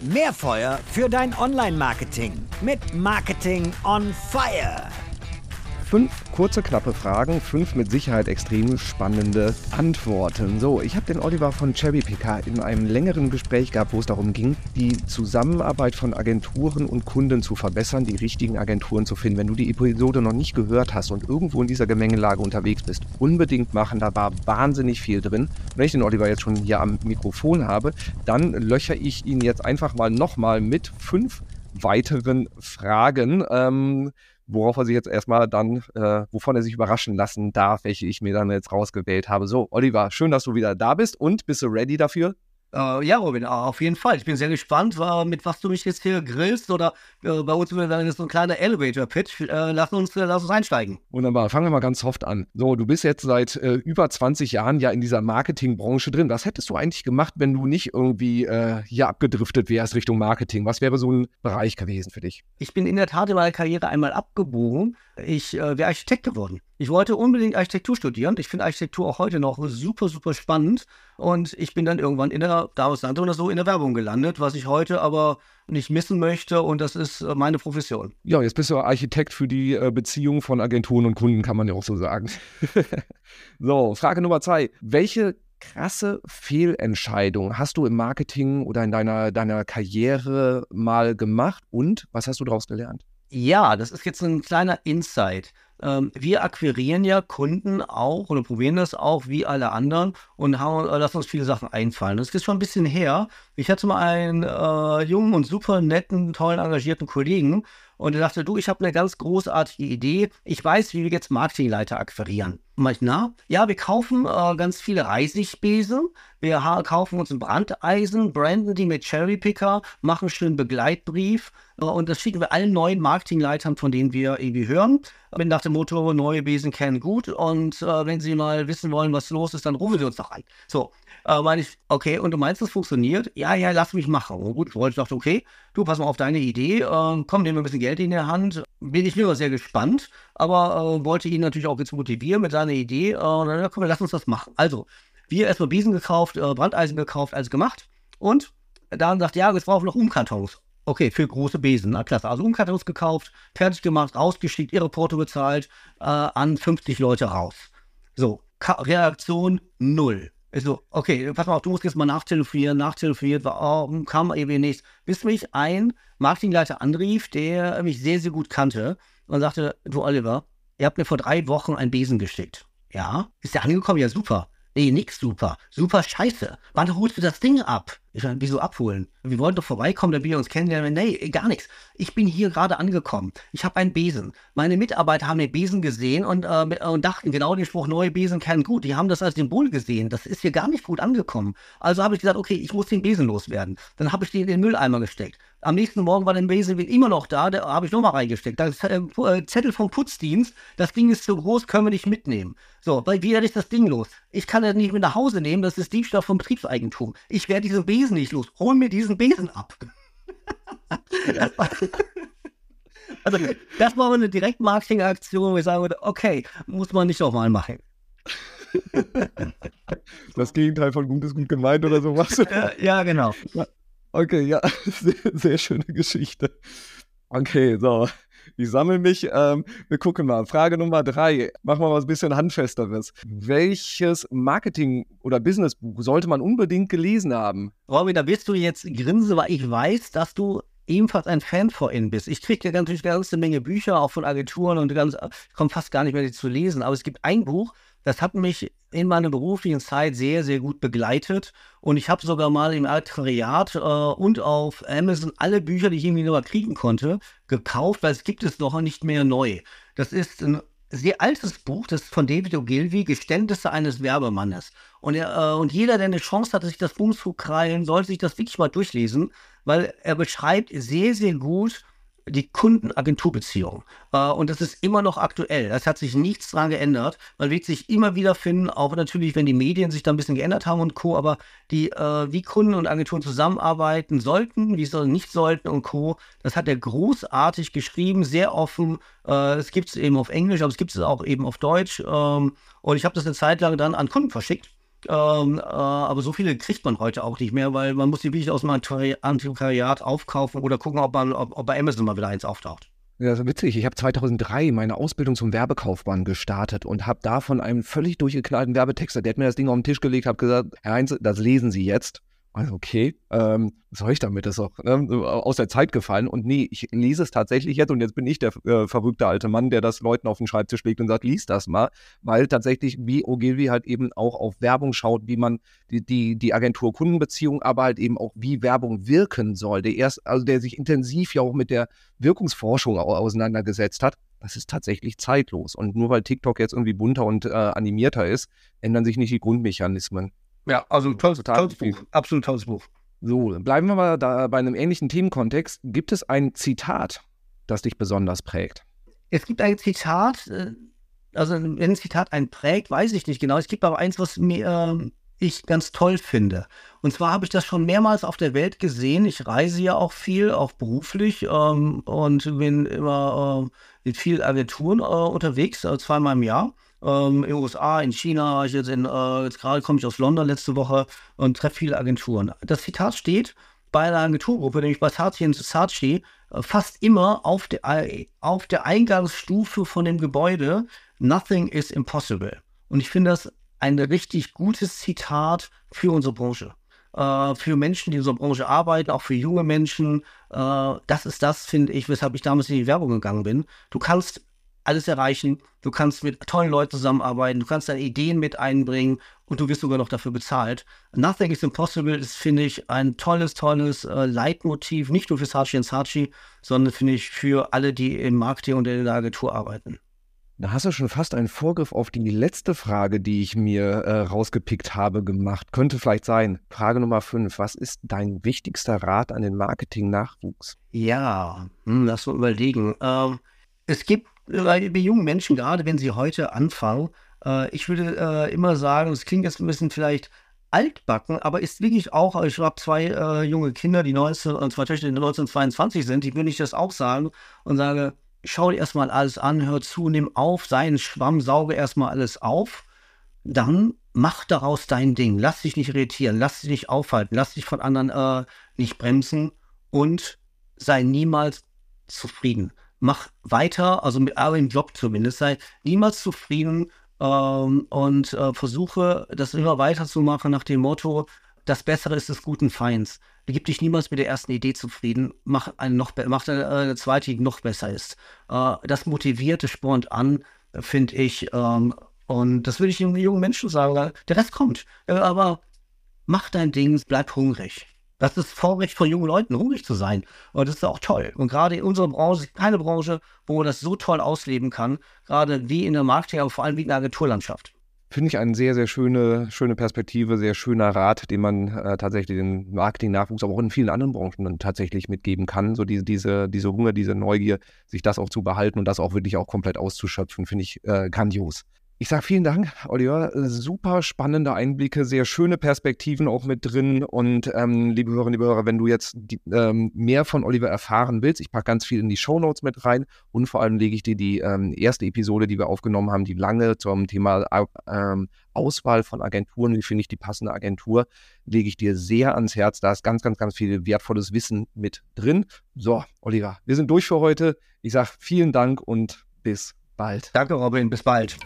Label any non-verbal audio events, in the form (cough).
Mehr Feuer für dein Online-Marketing mit Marketing on Fire. Fünf kurze, knappe Fragen, fünf mit Sicherheit extrem spannende Antworten. So, ich habe den Oliver von Cherry Picker in einem längeren Gespräch gehabt, wo es darum ging, die Zusammenarbeit von Agenturen und Kunden zu verbessern, die richtigen Agenturen zu finden. Wenn du die Episode noch nicht gehört hast und irgendwo in dieser Gemengelage unterwegs bist, unbedingt machen. Da war wahnsinnig viel drin. Wenn ich den Oliver jetzt schon hier am Mikrofon habe, dann löcher ich ihn jetzt einfach mal nochmal mit fünf weiteren Fragen. Ähm, worauf er sich jetzt erstmal dann, äh, wovon er sich überraschen lassen darf, welche ich mir dann jetzt rausgewählt habe. So, Oliver, schön, dass du wieder da bist und bist du ready dafür? Äh, ja, Robin, auf jeden Fall. Ich bin sehr gespannt, mit was du mich jetzt hier grillst oder äh, bei uns das ist so ein kleiner Elevator-Pitch. Äh, lass, uns, äh, lass uns einsteigen. Wunderbar. Fangen wir mal ganz soft an. So, du bist jetzt seit äh, über 20 Jahren ja in dieser Marketingbranche drin. Was hättest du eigentlich gemacht, wenn du nicht irgendwie äh, hier abgedriftet wärst Richtung Marketing? Was wäre so ein Bereich gewesen für dich? Ich bin in der Tat in meiner Karriere einmal abgebogen. Ich wäre Architekt geworden. Ich wollte unbedingt Architektur studieren. Ich finde Architektur auch heute noch super, super spannend. Und ich bin dann irgendwann in der, damals nannte man das so, in der Werbung gelandet, was ich heute aber nicht missen möchte. Und das ist äh, meine Profession. Ja, jetzt bist du Architekt für die äh, Beziehung von Agenturen und Kunden, kann man ja auch so sagen. (laughs) so, Frage Nummer zwei. Welche krasse Fehlentscheidung hast du im Marketing oder in deiner, deiner Karriere mal gemacht und was hast du daraus gelernt? Ja, das ist jetzt ein kleiner Insight. Ähm, wir akquirieren ja Kunden auch oder probieren das auch wie alle anderen und haben, äh, lassen uns viele Sachen einfallen. Das ist schon ein bisschen her. Ich hatte mal einen äh, jungen und super netten, tollen, engagierten Kollegen und er dachte, du, ich habe eine ganz großartige Idee. Ich weiß, wie wir jetzt Marketingleiter akquirieren. Ich, na, ja, wir kaufen äh, ganz viele Reisigbesen, wir kaufen uns ein Brandeisen, branden die mit Cherry Picker, machen schön Begleitbrief äh, und das schicken wir allen neuen Marketingleitern, von denen wir irgendwie hören. Bin nach dem Motto, neue Besen kennen gut und äh, wenn Sie mal wissen wollen, was los ist, dann rufen Sie uns doch an. So, äh, meine ich, okay, und du meinst, das funktioniert? Ja, ja, lass mich machen. Und gut, ich dachte, okay, du pass mal auf deine Idee, äh, komm, nehmen wir ein bisschen Geld in der Hand. Bin ich nur sehr gespannt, aber äh, wollte ihn natürlich auch jetzt motivieren mit seiner Idee. Äh, dann, komm, lass uns das machen. Also, wir erstmal Besen gekauft, äh, Brandeisen gekauft, alles gemacht. Und dann sagt, ja, jetzt brauchen wir noch Umkartons. Okay, für große Besen, na klasse. Also Umkartons gekauft, fertig gemacht, rausgeschickt, ihre Porto bezahlt, äh, an 50 Leute raus. So, Ka Reaktion null. Ich okay, pass mal auf, du musst jetzt mal nachtelefonieren, nachtelefoniert, war, oh, kam eben nichts. Bis mich ein Marketingleiter anrief, der mich sehr, sehr gut kannte und sagte, du Oliver, ihr habt mir vor drei Wochen einen Besen geschickt. Ja, ist der angekommen? Ja, super. Nee, nix super. Super scheiße. Wann holst du das Ding ab? Ich meine, wieso abholen? Wir wollten doch vorbeikommen, damit wir uns kennenlernen. Nee, gar nichts. Ich bin hier gerade angekommen. Ich habe einen Besen. Meine Mitarbeiter haben den Besen gesehen und, äh, und dachten genau den Spruch, neue Besen kennen gut. Die haben das als Symbol gesehen. Das ist hier gar nicht gut angekommen. Also habe ich gesagt, okay, ich muss den Besen loswerden. Dann habe ich den in den Mülleimer gesteckt. Am nächsten Morgen war der Besen immer noch da, da habe ich nochmal reingesteckt. Das äh, äh, Zettel vom Putzdienst, das Ding ist zu groß, können wir nicht mitnehmen. So, weil wie werde ich das Ding los? Ich kann das nicht mit nach Hause nehmen, das ist Diebstahl vom Betriebseigentum. Ich werde diesen Besen Besen nicht los. Hol mir diesen Besen ab. (laughs) also, das war eine Direktmarketing-Aktion, wo ich sagen würde, okay, muss man nicht nochmal machen. (laughs) Das Gegenteil von gut ist gut gemeint oder sowas. (laughs) ja, genau. Okay, ja, sehr, sehr schöne Geschichte. Okay, so. Ich sammle mich. Ähm, wir gucken mal. Frage Nummer drei. Machen wir mal was bisschen Handfesteres. Welches Marketing- oder Businessbuch sollte man unbedingt gelesen haben? Robin, da wirst du jetzt grinsen, weil ich weiß, dass du ebenfalls ein Fan von ihnen bist. Ich kriege natürlich eine ganze Menge Bücher, auch von Agenturen und ganz, ich komme fast gar nicht mehr die zu lesen. Aber es gibt ein Buch, das hat mich in meiner beruflichen Zeit sehr, sehr gut begleitet. Und ich habe sogar mal im Altariat äh, und auf Amazon alle Bücher, die ich irgendwie nur kriegen konnte, gekauft, weil es gibt es noch nicht mehr neu. Das ist ein sehr altes Buch, das ist von David Ogilvy, Geständnisse eines Werbemannes. Und, er, äh, und jeder, der eine Chance hat, sich das Buch zu krallen, sollte sich das wirklich mal durchlesen, weil er beschreibt sehr, sehr gut, die Kunden-Agentur-Beziehung. Äh, und das ist immer noch aktuell. Es hat sich nichts dran geändert. Man wird sich immer wieder finden, auch natürlich, wenn die Medien sich da ein bisschen geändert haben und Co., aber die, äh, wie Kunden und Agenturen zusammenarbeiten sollten, wie sie nicht sollten und Co., das hat er großartig geschrieben, sehr offen. Äh, es gibt es eben auf Englisch, aber es gibt es auch eben auf Deutsch. Ähm, und ich habe das eine Zeit lang dann an Kunden verschickt. Ähm, äh, aber so viele kriegt man heute auch nicht mehr, weil man muss die wirklich aus dem Antiquariat aufkaufen oder gucken, ob, man, ob, ob bei Amazon mal wieder eins auftaucht. Ja, das ist witzig. Ich habe 2003 meine Ausbildung zum Werbekaufmann gestartet und habe da von einem völlig durchgeknallten Werbetexter, der hat mir das Ding auf den Tisch gelegt, habe gesagt, Herr Heinz, das lesen Sie jetzt. Also okay, ähm, was soll ich damit? Das ist auch ne, aus der Zeit gefallen. Und nee, ich lese es tatsächlich jetzt und jetzt bin ich der äh, verrückte alte Mann, der das Leuten auf den Schreibtisch legt und sagt, lies das mal, weil tatsächlich wie Ogilvy halt eben auch auf Werbung schaut, wie man die, die, die Agentur-Kundenbeziehung, aber halt eben auch wie Werbung wirken soll. Der erst, also der sich intensiv ja auch mit der Wirkungsforschung auseinandergesetzt hat. Das ist tatsächlich zeitlos. Und nur weil TikTok jetzt irgendwie bunter und äh, animierter ist, ändern sich nicht die Grundmechanismen. Ja, also tolles, tolles Buch. Absolut tolles Buch. So, bleiben wir mal da bei einem ähnlichen Themenkontext. Gibt es ein Zitat, das dich besonders prägt? Es gibt ein Zitat, äh, also wenn ein Zitat einen prägt, weiß ich nicht genau. Es gibt aber eins, was mir äh, ich ganz toll finde. Und zwar habe ich das schon mehrmals auf der Welt gesehen. Ich reise ja auch viel, auch beruflich ähm, und bin immer äh, in vielen Agenturen äh, unterwegs, äh, zweimal im Jahr ähm, in den USA, in China, jetzt, in, äh, jetzt gerade komme ich aus London letzte Woche und treffe viele Agenturen. Das Zitat steht bei einer Agenturgruppe, nämlich bei Saatchi und Saatchi, äh, fast immer auf der, auf der Eingangsstufe von dem Gebäude, Nothing is impossible. Und ich finde das ein richtig gutes Zitat für unsere Branche. Uh, für Menschen, die in unserer Branche arbeiten, auch für junge Menschen. Uh, das ist das, finde ich, weshalb ich damals in die Werbung gegangen bin. Du kannst alles erreichen. Du kannst mit tollen Leuten zusammenarbeiten, du kannst deine Ideen mit einbringen und du wirst sogar noch dafür bezahlt. Nothing is impossible ist, finde ich, ein tolles, tolles äh, Leitmotiv, nicht nur für Saatchi und Saatchi, sondern finde ich für alle, die im Marketing und in der Agentur arbeiten. Da hast du schon fast einen Vorgriff auf die letzte Frage, die ich mir äh, rausgepickt habe, gemacht. Könnte vielleicht sein. Frage Nummer 5. Was ist dein wichtigster Rat an den Marketing-Nachwuchs? Ja, hm, lass uns überlegen. Ähm, es gibt bei, bei jungen Menschen, gerade wenn sie heute anfangen, äh, ich würde äh, immer sagen, es klingt jetzt ein bisschen vielleicht altbacken, aber ist wirklich auch, ich habe zwei äh, junge Kinder, die 19 und zwei Töchter, die 1922 sind, die würde ich das auch sagen und sage, schau dir erstmal alles an, hör zu, nimm auf, sei ein Schwamm, sauge erstmal alles auf, dann mach daraus dein Ding, lass dich nicht irritieren, lass dich nicht aufhalten, lass dich von anderen äh, nicht bremsen und sei niemals zufrieden mach weiter, also mit, im Job zumindest, sei niemals zufrieden ähm, und äh, versuche das immer weiterzumachen nach dem Motto, das Bessere ist des guten Feinds. Gib dich niemals mit der ersten Idee zufrieden, mach eine, noch, mach eine, eine zweite, die noch besser ist. Äh, das motiviert, das spornt an, finde ich. Ähm, und das würde ich jungen Menschen sagen. Der Rest kommt. Äh, aber mach dein Ding, bleib hungrig. Das ist Vorrecht von jungen Leuten, hungrig zu sein. Und das ist auch toll. Und gerade in unserer Branche, keine Branche, wo man das so toll ausleben kann, gerade wie in der Marketing, aber vor allem wie in der Agenturlandschaft. Finde ich eine sehr, sehr schöne, schöne Perspektive, sehr schöner Rat, den man äh, tatsächlich den Marketing-Nachwuchs, aber auch in vielen anderen Branchen dann tatsächlich mitgeben kann. So diese, diese, diese Hunger, diese Neugier, sich das auch zu behalten und das auch wirklich auch komplett auszuschöpfen, finde ich äh, grandios. Ich sage vielen Dank, Oliver. Super spannende Einblicke, sehr schöne Perspektiven auch mit drin. Und ähm, liebe Hörerinnen, liebe Hörer, wenn du jetzt die, ähm, mehr von Oliver erfahren willst, ich packe ganz viel in die Show Notes mit rein und vor allem lege ich dir die ähm, erste Episode, die wir aufgenommen haben, die lange zum Thema äh, Auswahl von Agenturen, wie finde ich die passende Agentur, lege ich dir sehr ans Herz. Da ist ganz, ganz, ganz viel wertvolles Wissen mit drin. So, Oliver, wir sind durch für heute. Ich sage vielen Dank und bis bald. Danke, Robin. Bis bald.